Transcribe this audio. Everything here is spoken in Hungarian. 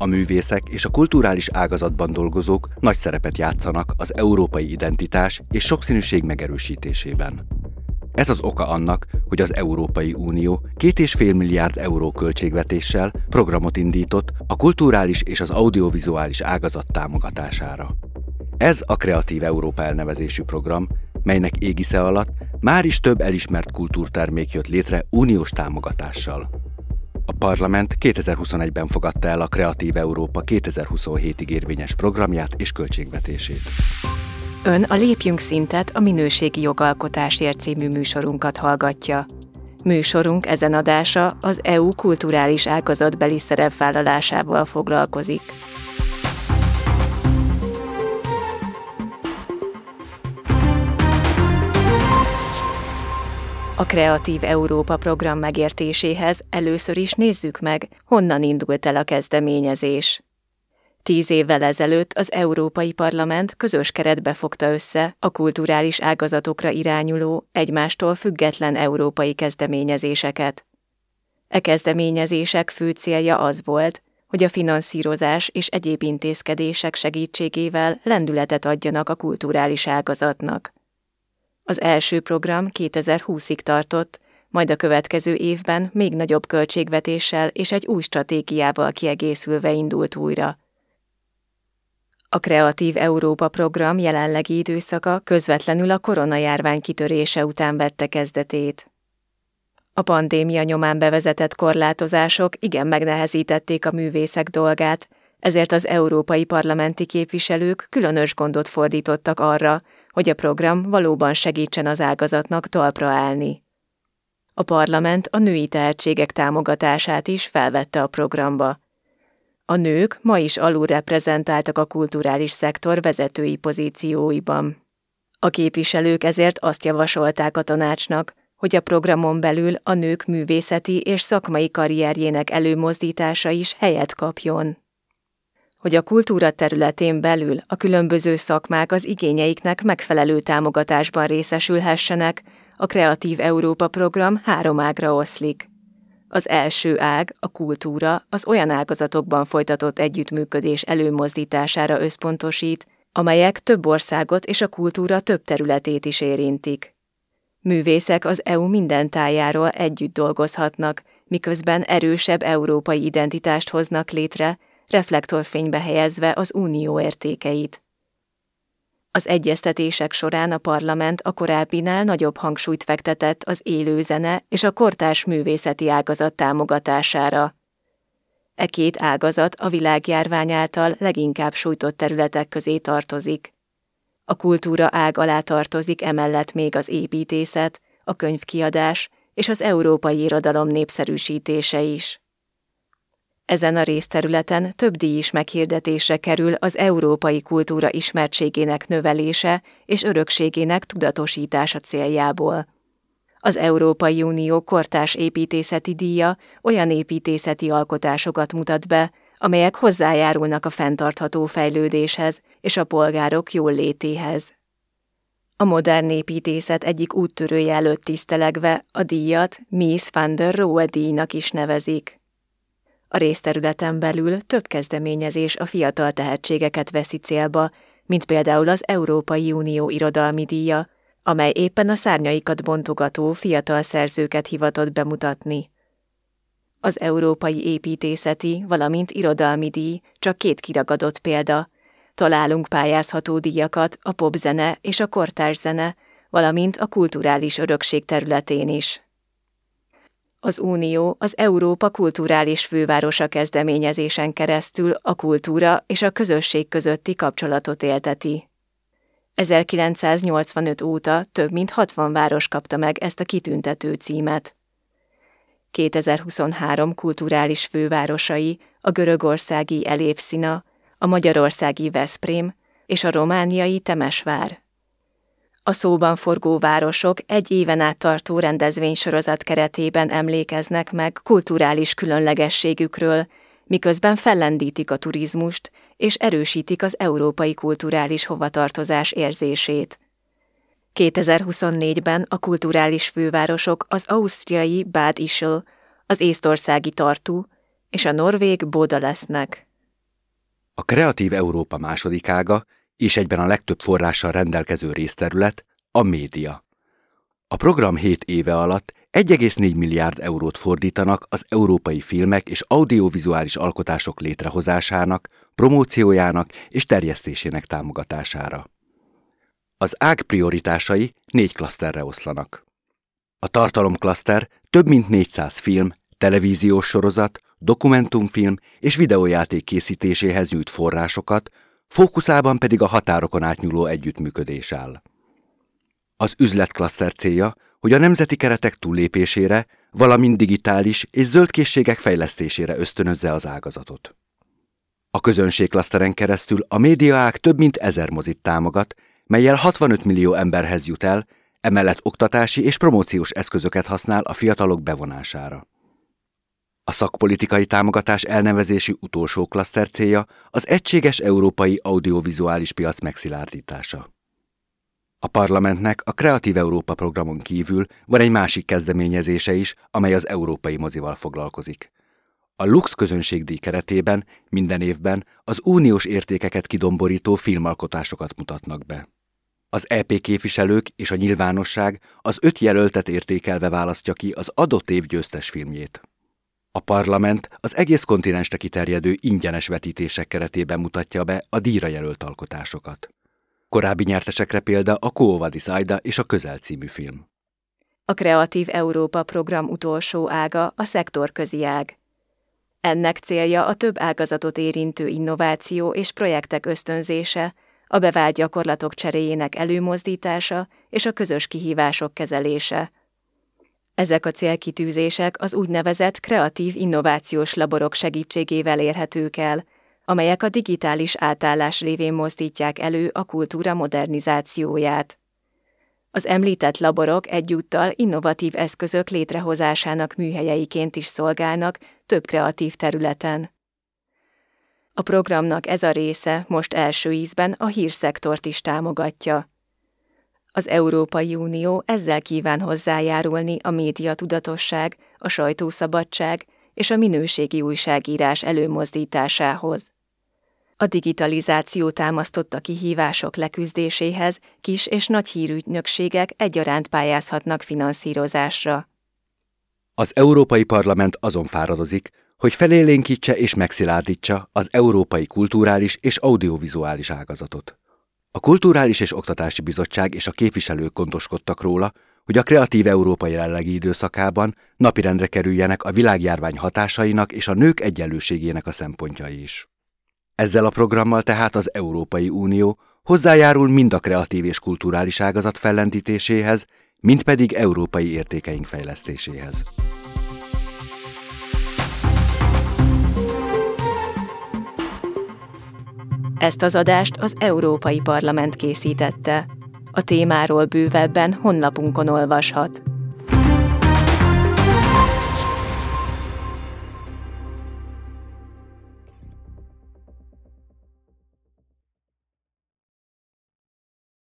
A művészek és a kulturális ágazatban dolgozók nagy szerepet játszanak az európai identitás és sokszínűség megerősítésében. Ez az oka annak, hogy az Európai Unió két és fél milliárd euró költségvetéssel programot indított a kulturális és az audiovizuális ágazat támogatására. Ez a Kreatív Európa elnevezésű program, melynek égisze alatt már is több elismert kultúrtermék jött létre uniós támogatással. A parlament 2021-ben fogadta el a Kreatív Európa 2027-ig érvényes programját és költségvetését. Ön a Lépjünk szintet a minőségi jogalkotásért című műsorunkat hallgatja. Műsorunk ezen adása az EU kulturális ágazatbeli szerepvállalásával foglalkozik. A Kreatív Európa program megértéséhez először is nézzük meg, honnan indult el a kezdeményezés. Tíz évvel ezelőtt az Európai Parlament közös keretbe fogta össze a kulturális ágazatokra irányuló, egymástól független európai kezdeményezéseket. E kezdeményezések fő célja az volt, hogy a finanszírozás és egyéb intézkedések segítségével lendületet adjanak a kulturális ágazatnak. Az első program 2020-ig tartott, majd a következő évben még nagyobb költségvetéssel és egy új stratégiával kiegészülve indult újra. A Kreatív Európa program jelenlegi időszaka közvetlenül a koronajárvány kitörése után vette kezdetét. A pandémia nyomán bevezetett korlátozások igen megnehezítették a művészek dolgát, ezért az európai parlamenti képviselők különös gondot fordítottak arra, hogy a program valóban segítsen az ágazatnak talpra állni. A parlament a női tehetségek támogatását is felvette a programba. A nők ma is alulreprezentáltak a kulturális szektor vezetői pozícióiban. A képviselők ezért azt javasolták a tanácsnak, hogy a programon belül a nők művészeti és szakmai karrierjének előmozdítása is helyet kapjon hogy a kultúra területén belül a különböző szakmák az igényeiknek megfelelő támogatásban részesülhessenek, a Kreatív Európa program három ágra oszlik. Az első ág, a kultúra, az olyan ágazatokban folytatott együttműködés előmozdítására összpontosít, amelyek több országot és a kultúra több területét is érintik. Művészek az EU minden tájáról együtt dolgozhatnak, miközben erősebb európai identitást hoznak létre, reflektorfénybe helyezve az unió értékeit. Az egyeztetések során a parlament a korábbinál nagyobb hangsúlyt fektetett az élőzene és a kortárs művészeti ágazat támogatására. E két ágazat a világjárvány által leginkább sújtott területek közé tartozik. A kultúra ág alá tartozik emellett még az építészet, a könyvkiadás és az európai irodalom népszerűsítése is. Ezen a részterületen több díj is meghirdetésre kerül az európai kultúra ismertségének növelése és örökségének tudatosítása céljából. Az Európai Unió kortás építészeti díja olyan építészeti alkotásokat mutat be, amelyek hozzájárulnak a fenntartható fejlődéshez és a polgárok jól létéhez. A modern építészet egyik úttörője előtt tisztelegve a díjat Mies van der Rohe díjnak is nevezik. A részterületen belül több kezdeményezés a fiatal tehetségeket veszi célba, mint például az Európai Unió irodalmi díja, amely éppen a szárnyaikat bontogató fiatal szerzőket hivatott bemutatni. Az Európai Építészeti, valamint irodalmi díj csak két kiragadott példa. Találunk pályázható díjakat a popzene és a kortárs zene, valamint a kulturális örökség területén is. Az Unió az Európa kulturális fővárosa kezdeményezésen keresztül a kultúra és a közösség közötti kapcsolatot élteti. 1985 óta több mint 60 város kapta meg ezt a kitüntető címet. 2023 kulturális fővárosai a görögországi Elépszina, a magyarországi Veszprém és a romániai Temesvár. A szóban forgó városok egy éven át tartó rendezvénysorozat keretében emlékeznek meg kulturális különlegességükről, miközben fellendítik a turizmust és erősítik az európai kulturális hovatartozás érzését. 2024-ben a kulturális fővárosok az ausztriai Bad Ischl, az észtországi Tartu és a norvég Boda lesznek. A Kreatív Európa második ága, és egyben a legtöbb forrással rendelkező részterület, a média. A program 7 éve alatt 1,4 milliárd eurót fordítanak az európai filmek és audiovizuális alkotások létrehozásának, promóciójának és terjesztésének támogatására. Az ág prioritásai négy klaszterre oszlanak. A tartalomklaszter több mint 400 film, televíziós sorozat, dokumentumfilm és videójáték készítéséhez nyújt forrásokat, fókuszában pedig a határokon átnyúló együttműködés áll. Az üzletklaszter célja, hogy a nemzeti keretek túllépésére, valamint digitális és zöld készségek fejlesztésére ösztönözze az ágazatot. A közönségklaszteren keresztül a médiaák több mint ezer mozit támogat, melyel 65 millió emberhez jut el, emellett oktatási és promóciós eszközöket használ a fiatalok bevonására. A szakpolitikai támogatás elnevezési utolsó klaszter célja az egységes európai audiovizuális piac megszilárdítása. A parlamentnek a Kreatív Európa programon kívül van egy másik kezdeményezése is, amely az európai mozival foglalkozik. A Lux közönségdíj keretében minden évben az uniós értékeket kidomborító filmalkotásokat mutatnak be. Az EP képviselők és a nyilvánosság az öt jelöltet értékelve választja ki az adott év győztes filmjét. A parlament az egész kontinensre kiterjedő ingyenes vetítések keretében mutatja be a díjra jelölt alkotásokat. Korábbi nyertesekre példa a Kóvadis Aida és a Közel című film. A Kreatív Európa program utolsó ága a szektorközi ág. Ennek célja a több ágazatot érintő innováció és projektek ösztönzése, a bevált gyakorlatok cseréjének előmozdítása és a közös kihívások kezelése. Ezek a célkitűzések az úgynevezett kreatív innovációs laborok segítségével érhetők el, amelyek a digitális átállás révén mozdítják elő a kultúra modernizációját. Az említett laborok egyúttal innovatív eszközök létrehozásának műhelyeiként is szolgálnak több kreatív területen. A programnak ez a része most első ízben a hírszektort is támogatja. Az Európai Unió ezzel kíván hozzájárulni a média tudatosság, a sajtószabadság és a minőségi újságírás előmozdításához. A digitalizáció támasztotta kihívások leküzdéséhez kis és nagy hírügynökségek egyaránt pályázhatnak finanszírozásra. Az Európai Parlament azon fáradozik, hogy felélénkítse és megszilárdítsa az európai kulturális és audiovizuális ágazatot. A Kulturális és Oktatási Bizottság és a képviselők gondoskodtak róla, hogy a Kreatív Európa jelenlegi időszakában napirendre kerüljenek a világjárvány hatásainak és a nők egyenlőségének a szempontjai is. Ezzel a programmal tehát az Európai Unió hozzájárul mind a kreatív és kulturális ágazat fellendítéséhez, mind pedig európai értékeink fejlesztéséhez. Ezt az adást az Európai Parlament készítette. A témáról bővebben honlapunkon olvashat.